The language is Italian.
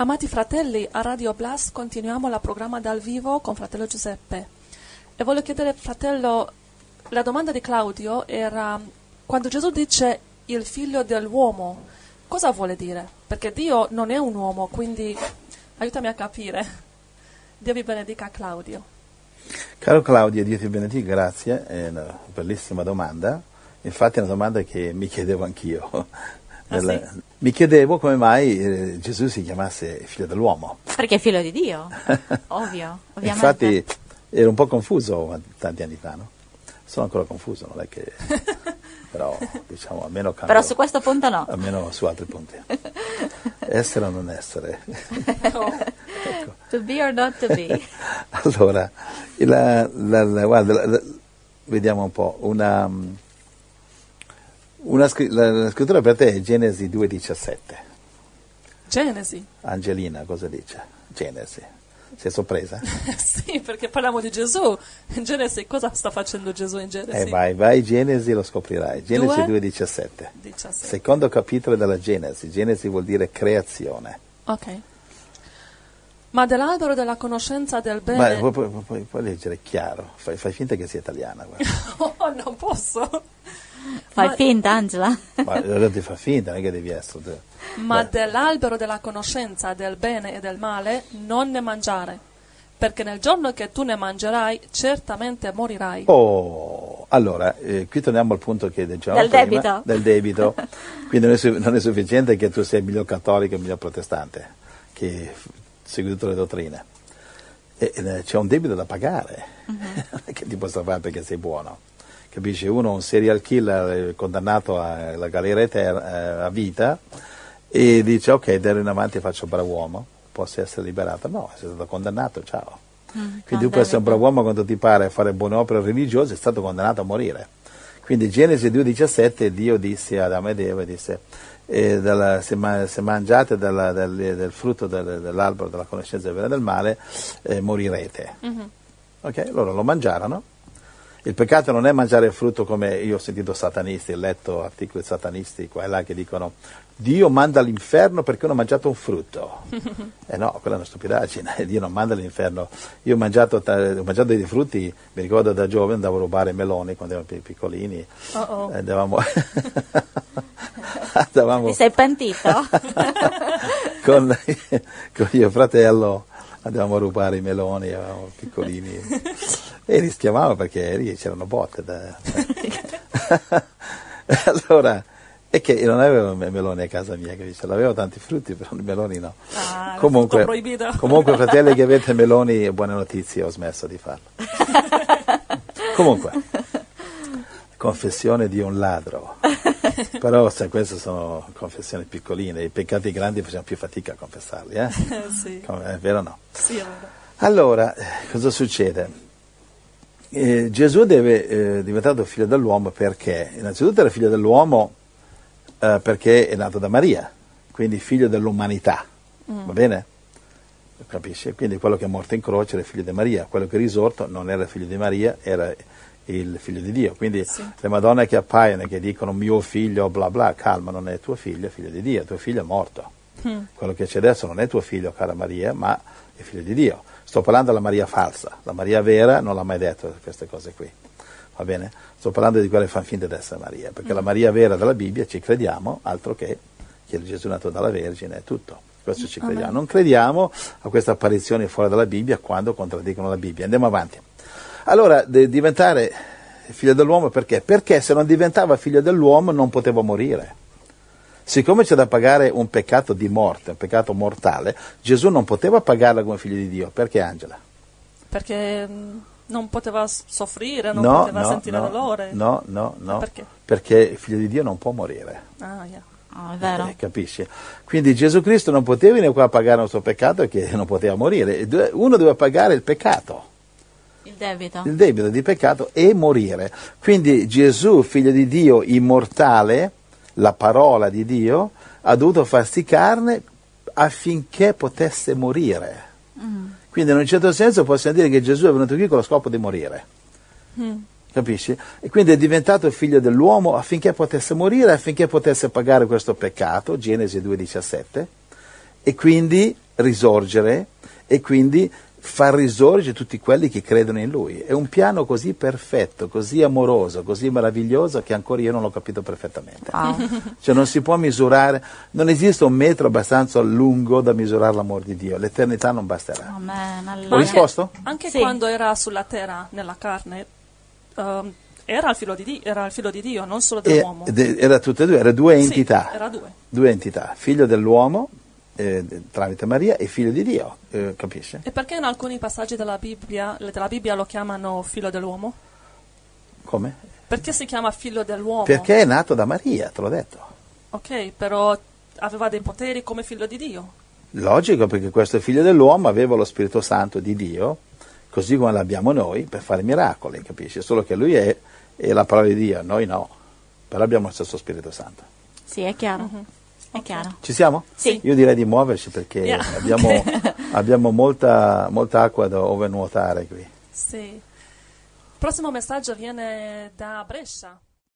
Amati fratelli, a Radio Blast continuiamo il programma dal vivo con fratello Giuseppe. E voglio chiedere, fratello, la domanda di Claudio era quando Gesù dice il figlio dell'uomo, cosa vuole dire? Perché Dio non è un uomo, quindi aiutami a capire. Dio vi benedica Claudio. Caro Claudio, Dio ti benedica, grazie, è una bellissima domanda. Infatti è una domanda che mi chiedevo anch'io. Ah, sì? Mi chiedevo come mai eh, Gesù si chiamasse figlio dell'uomo. Perché è figlio di Dio, ovvio, ovviamente. Infatti ero un po' confuso tanti anni fa, no? Sono ancora confuso, non è che... però diciamo almeno cambio, Però su questo punto no. Almeno su altri punti. essere o non essere. ecco. To be or not to be. Allora, la, la, la, guarda, vediamo un po'. Una, una la, la scrittura per te è Genesi 2,17. Genesi. Angelina cosa dice? Genesi. Sei sorpresa? sì, perché parliamo di Gesù. In Genesi, cosa sta facendo Gesù in Genesi? Eh, vai, vai, Genesi lo scoprirai. Genesi Due? 2,17. 17. Secondo capitolo della Genesi. Genesi vuol dire creazione. Ok. Ma dell'albero della conoscenza del Ma bene... puoi, puoi- puoi- puoi leggere chiaro, fai, fai finta che sia italiana. guarda. Oh, non posso. Fai finta, Angela. Ma allora ti fa finta, non è che devi essere. tu. Ma Beh. dell'albero della conoscenza del bene e del male non ne mangiare, perché nel giorno che tu ne mangerai certamente morirai. Oh, allora, eh, qui torniamo al punto che dicevamo Del prima, debito. del debito. Quindi non è, non è sufficiente che tu sia il miglior cattolico e il miglior protestante, che segui tutte le dottrine. E- e c'è un debito da pagare, è che ti possa fare perché sei buono. Capisci? Uno, un serial killer condannato alla galera eterna, eh, a vita, e dice ok, da ora in avanti faccio bravo uomo, posso essere liberato. No, sei stato condannato, ciao. Quindi tu puoi essere un bravo uomo quando ti pare a fare buone opere religiose, è stato condannato a morire. Quindi Genesi 2,17 Dio disse ad Adamo ed Eva, disse, eh, dalla- se, ma- se mangiate dalla- del, del frutto del- dell'albero della conoscenza del bene e del male, eh, morirete. Ok? Loro lo mangiarono. Il peccato non è mangiare il frutto come io ho sentito satanisti, ho letto articoli satanisti qua e là che dicono Dio manda all'inferno perché uno ha mangiato un frutto. Eh no, quella è una stupidaggine, Dio non manda all'inferno. Io ho mangiato, ho mangiato dei frutti, mi ricordo da giovane andavo a rubare meloni quando pi- piccolini. Oh, oh. Andavamo, andavamo Ti sei pentito? con, con mio fratello andavamo a rubare i meloni, eravamo piccolini e rischiavamo perché lì c'erano botte. da- allora, è che io non avevo me- meloni a casa mia, capisci? L'avevo tanti frutti, però i meloni no. Ah, comunque, comunque, fratelli che avete meloni, buone notizie, ho smesso di farlo. comunque, confessione di un ladro. Però se queste sono confessioni piccoline, i peccati grandi facciamo più fatica a confessarli, eh? sì, È vero o no? sì, vero. Allora, eh, cosa succede? Eh, Gesù deve, eh, è diventato figlio dell'uomo perché? Innanzitutto era figlio dell'uomo eh, perché è nato da Maria, quindi figlio dell'umanità, va bene? Capisci? Quindi quello che è morto in croce era figlio di Maria, quello che è risorto non era figlio di Maria, era il figlio di Dio. Quindi Sì. le madonne che appaiono e che dicono mio figlio, bla bla, calma, non è tuo figlio, è figlio di Dio, tuo figlio è morto. Quello che c'è adesso non è tuo figlio, cara Maria, ma è figlio di Dio. Sto parlando della Maria falsa, la Maria vera non l'ha mai detto queste cose qui. Va bene? Sto parlando di quelle che fanno finta di essere Maria, perché la Maria vera della Bibbia ci crediamo, altro che che Gesù è nato dalla Vergine è tutto. Questo ci crediamo. Non crediamo a queste apparizioni fuori dalla Bibbia quando contraddicono la Bibbia. Andiamo avanti. Allora, de- diventare figlio dell'uomo perché? Perché se non diventava figlio dell'uomo non poteva morire. Siccome c'è da pagare un peccato di morte, un peccato mortale, Gesù non poteva pagarla come figlio di Dio. Perché Angela? Perché mm, non poteva soffrire, non no, poteva no, sentire no, dolore. No, no, no. Perché? Perché il figlio di Dio non può morire. Ah, yeah. Oh, è vero. Eh, capisci? Quindi Gesù Cristo non poteva venire qua a pagare il suo peccato perché non poteva morire. Uno doveva pagare il peccato. Il debito. il debito di peccato e morire. Quindi Gesù, figlio di Dio immortale, la parola di Dio, ha dovuto farsi carne affinché potesse morire. Quindi in un certo senso possiamo dire che Gesù è venuto qui con lo scopo di morire. Capisci? E quindi è diventato figlio dell'uomo affinché potesse morire, affinché potesse pagare questo peccato, Genesi 2,17, e quindi risorgere e quindi far risorgere tutti quelli che credono in lui. È un piano così perfetto, così amoroso, così meraviglioso che ancora io non l'ho capito perfettamente. Wow. Cioè non si può misurare, non esiste un metro abbastanza lungo da misurare l'amore di Dio, l'eternità non basterà. Amen, Ho risposto? Anche Sì. quando era sulla terra, nella carne, ehm, era, il di Dio, era il figlio di Dio, non solo dell'uomo. era tutte e due, erano due Sì, entità. era due. Due entità, figlio dell'uomo eh, tramite Maria e figlio di Dio, eh, capisce? E perché in alcuni passaggi della Bibbia, della Bibbia lo chiamano figlio dell'uomo? Come? Perché si chiama figlio dell'uomo? Perché è nato da Maria, te l'ho detto. Ok, però aveva dei poteri come figlio di Dio. Logico, perché questo figlio dell'uomo aveva lo Spirito Santo di Dio, così come l'abbiamo noi, per fare miracoli, capisci? Solo che lui è, è la parola di Dio, noi no, però abbiamo lo stesso Spirito Santo. Sì, è chiaro. È chiaro. Ci siamo? Sì. Io direi di muoverci perché Yeah, abbiamo, abbiamo molta, molta acqua dove nuotare qui. Sì. Il prossimo messaggio viene da Brescia.